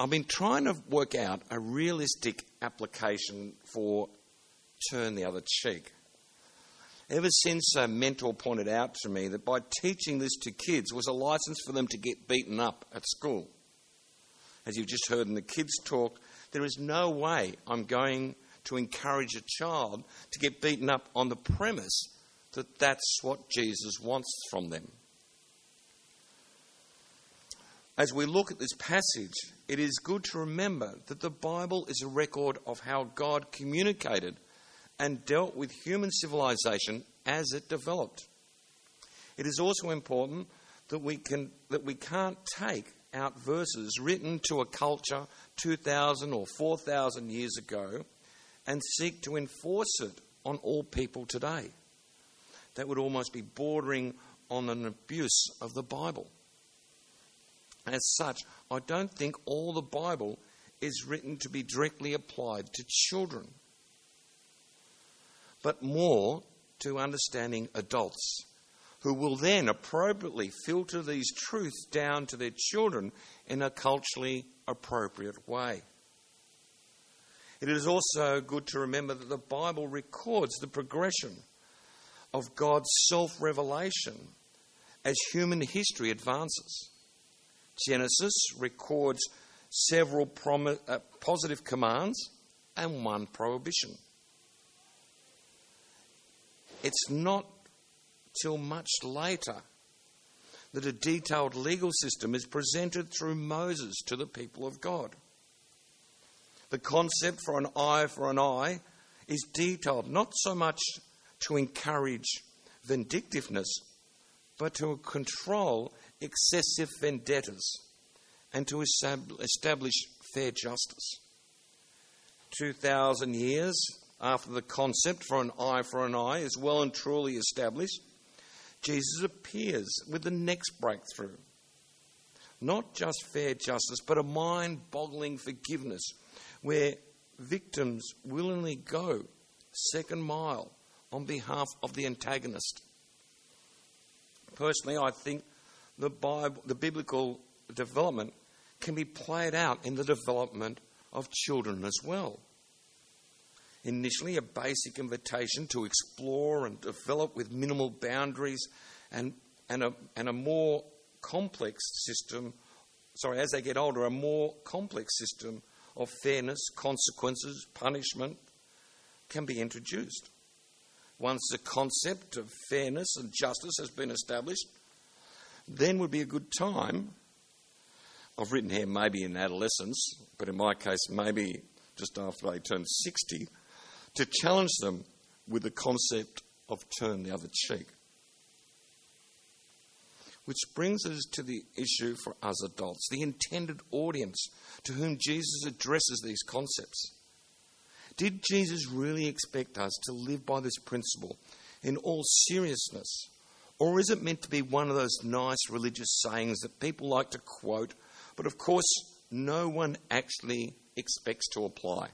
I've been trying to work out a realistic application for turn the other cheek. Ever since a mentor pointed out to me that by teaching this to kids was a license for them to get beaten up at school. As you've just heard in the kids' talk, there is no way I'm going to encourage a child to get beaten up on the premise that that's what Jesus wants from them. As we look at this passage, it is good to remember that the Bible is a record of how God communicated and dealt with human civilization as it developed. It is also important that we, can, that we can't take out verses written to a culture 2,000 or 4,000 years ago and seek to enforce it on all people today. That would almost be bordering on an abuse of the Bible. As such, I don't think all the Bible is written to be directly applied to children, but more to understanding adults who will then appropriately filter these truths down to their children in a culturally appropriate way. It is also good to remember that the Bible records the progression of God's self revelation as human history advances. Genesis records several uh, positive commands and one prohibition. It's not till much later that a detailed legal system is presented through Moses to the people of God. The concept for an eye for an eye is detailed not so much to encourage vindictiveness, but to control excessive vendettas and to establish fair justice. 2,000 years after the concept for an eye for an eye is well and truly established, Jesus appears with the next breakthrough. Not just fair justice, but a mind boggling forgiveness where victims willingly go second mile on behalf of the antagonist. Personally, I think the, Bible, the biblical development can be played out in the development of children as well. Initially, a basic invitation to explore and develop with minimal boundaries and, and, a, and a more complex system, sorry, as they get older, a more complex system of fairness, consequences, punishment can be introduced. Once the concept of fairness and justice has been established, then would be a good time. I've written here maybe in adolescence, but in my case, maybe just after they turn 60, to challenge them with the concept of turn the other cheek. Which brings us to the issue for us adults, the intended audience to whom Jesus addresses these concepts. Did Jesus really expect us to live by this principle in all seriousness? Or is it meant to be one of those nice religious sayings that people like to quote, but of course no one actually expects to apply?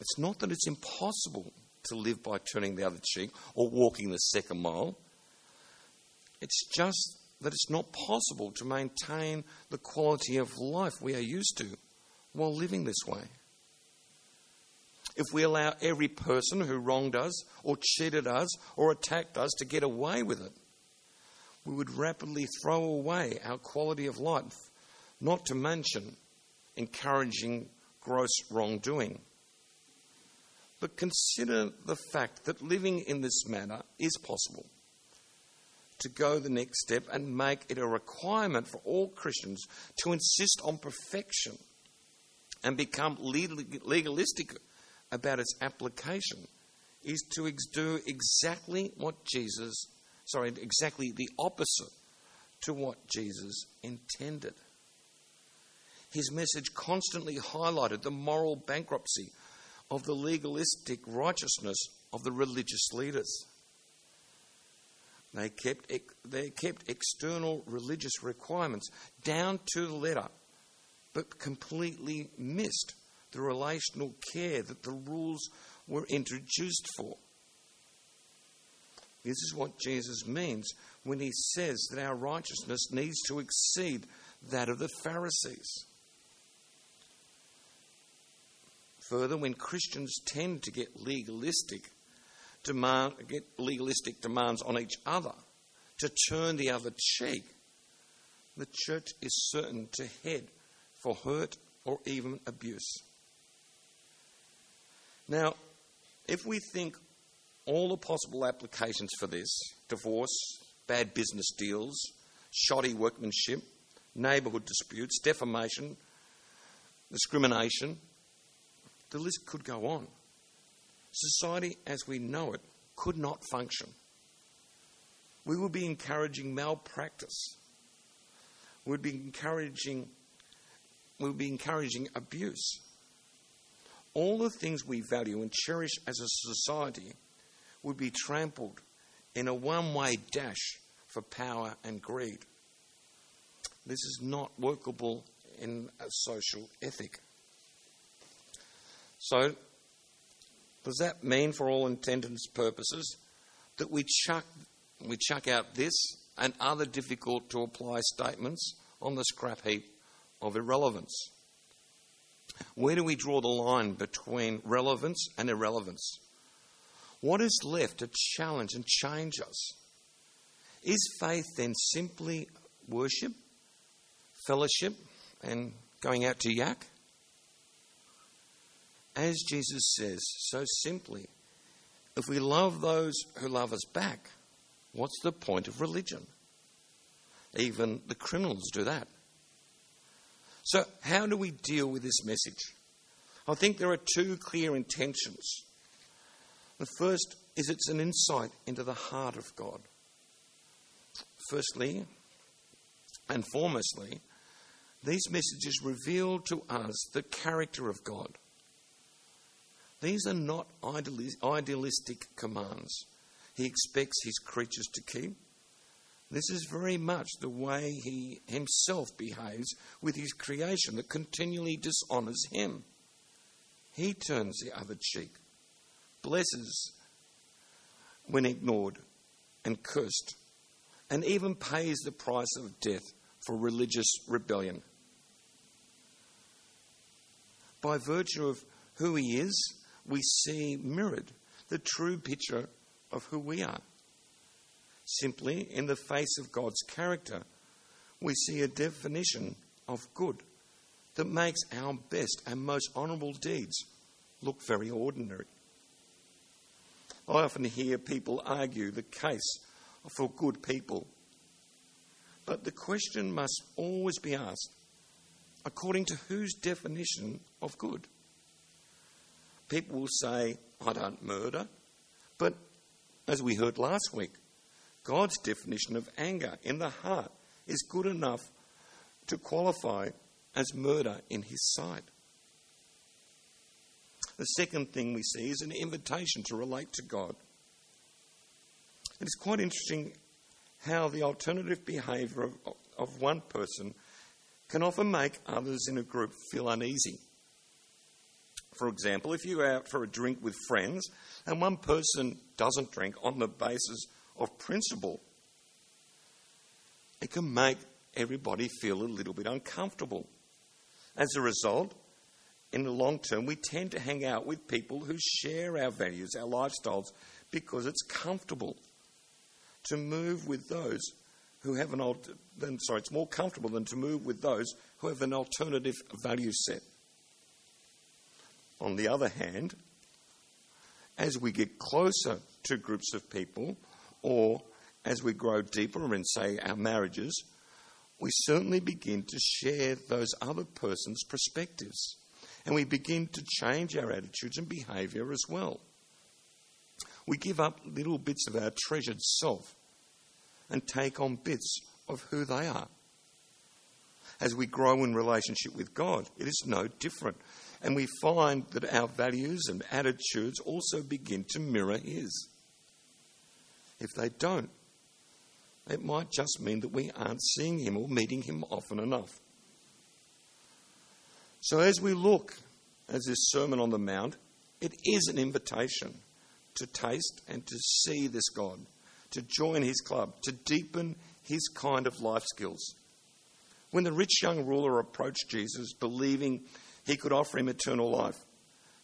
It's not that it's impossible to live by turning the other cheek or walking the second mile. It's just that it's not possible to maintain the quality of life we are used to while living this way if we allow every person who wronged us or cheated us or attacked us to get away with it. We would rapidly throw away our quality of life, not to mention encouraging gross wrongdoing. But consider the fact that living in this manner is possible. To go the next step and make it a requirement for all Christians to insist on perfection and become legalistic about its application is to do exactly what Jesus, sorry, exactly the opposite to what Jesus intended. His message constantly highlighted the moral bankruptcy of the legalistic righteousness of the religious leaders. They kept, they kept external religious requirements down to the letter, but completely missed the relational care that the rules were introduced for. This is what Jesus means when he says that our righteousness needs to exceed that of the Pharisees. Further, when Christians tend to get legalistic, demand, get legalistic demands on each other to turn the other cheek, the church is certain to head for hurt or even abuse. Now, if we think all the possible applications for this divorce, bad business deals, shoddy workmanship, neighbourhood disputes, defamation, discrimination the list could go on. Society as we know it could not function. We would be encouraging malpractice. We would be encouraging, we would be encouraging abuse. All the things we value and cherish as a society would be trampled in a one way dash for power and greed. This is not workable in a social ethic. So, does that mean, for all intents and purposes, that we chuck, we chuck out this and other difficult to apply statements on the scrap heap of irrelevance? Where do we draw the line between relevance and irrelevance? What is left to challenge and change us? Is faith then simply worship, fellowship, and going out to yak? as Jesus says so simply, if we love those who love us back, what's the point of religion? Even the criminals do that. So, how do we deal with this message? I think there are two clear intentions. The first is it's an insight into the heart of God. Firstly, and foremostly, these messages reveal to us the character of God. These are not idealistic commands he expects his creatures to keep. This is very much the way he himself behaves with his creation that continually dishonours him. He turns the other cheek, blesses when ignored and cursed, and even pays the price of death for religious rebellion. By virtue of who he is we see mirrored the true picture of who we are. Simply, in the face of God's character, we see a definition of good that makes our best and most honourable deeds look very ordinary. I often hear people argue the case for good people. But the question must always be asked according to whose definition of good? people will say, I don't murder. But as we heard last week, God's definition of anger in the heart is good enough to qualify as murder in His sight. The second thing we see is an invitation to relate to God. It is quite interesting how the alternative behaviour of, of one person can often make others in a group feel uneasy. For example, if you are out for a drink with friends and one person doesn't drink on the basis of principle, it can make everybody feel a little bit uncomfortable. As a result, in the long term, we tend to hang out with people who share our values, our lifestyles, because it's comfortable to move with those who have an alter- sorry, it's more comfortable than to move with those who have an alternative value set. On the other hand, as we get closer to groups of people, or as we grow deeper in, say, our marriages, we certainly begin to share those other person's perspectives. And we begin to change our attitudes and behaviour as well. We give up little bits of our treasured self and take on bits of who they are. As we grow in relationship with God, it is no different. And we find that our values and attitudes also begin to mirror His. If they don't, it might just mean that we aren't seeing Him or meeting Him often enough. So, as we look at this Sermon on the Mount, it is an invitation to taste and to see this God, to join His club, to deepen His kind of life skills. When the rich young ruler approached Jesus, believing he could offer him eternal life,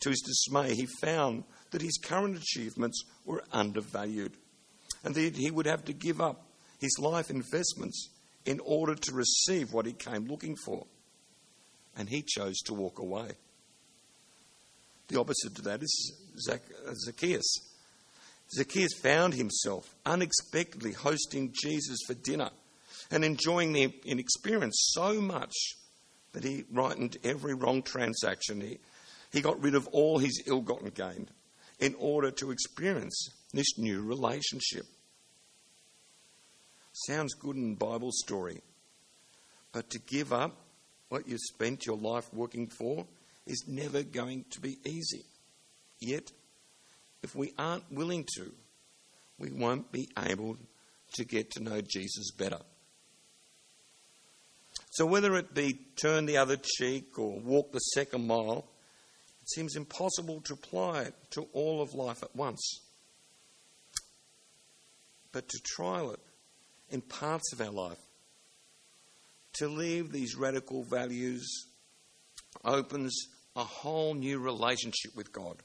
to his dismay, he found that his current achievements were undervalued and that he would have to give up his life investments in order to receive what he came looking for. And he chose to walk away. The opposite to that is uh, Zacchaeus. Zacchaeus found himself unexpectedly hosting Jesus for dinner and enjoying the experience so much that he rightened every wrong transaction. He, he got rid of all his ill gotten gain in order to experience this new relationship. Sounds good in Bible story, but to give up what you spent your life working for is never going to be easy. Yet, if we aren't willing to, we won't be able to get to know Jesus better. So, whether it be turn the other cheek or walk the second mile, seems impossible to apply to all of life at once. But to trial it in parts of our life, to leave these radical values opens a whole new relationship with God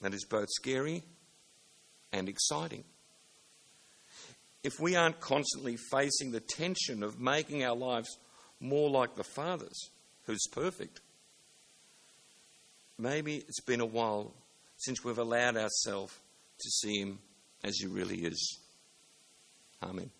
that is both scary and exciting. If we aren't constantly facing the tension of making our lives more like the Father's, who's perfect, maybe it's been a while since we've allowed ourselves to see Him as He really is. Amen.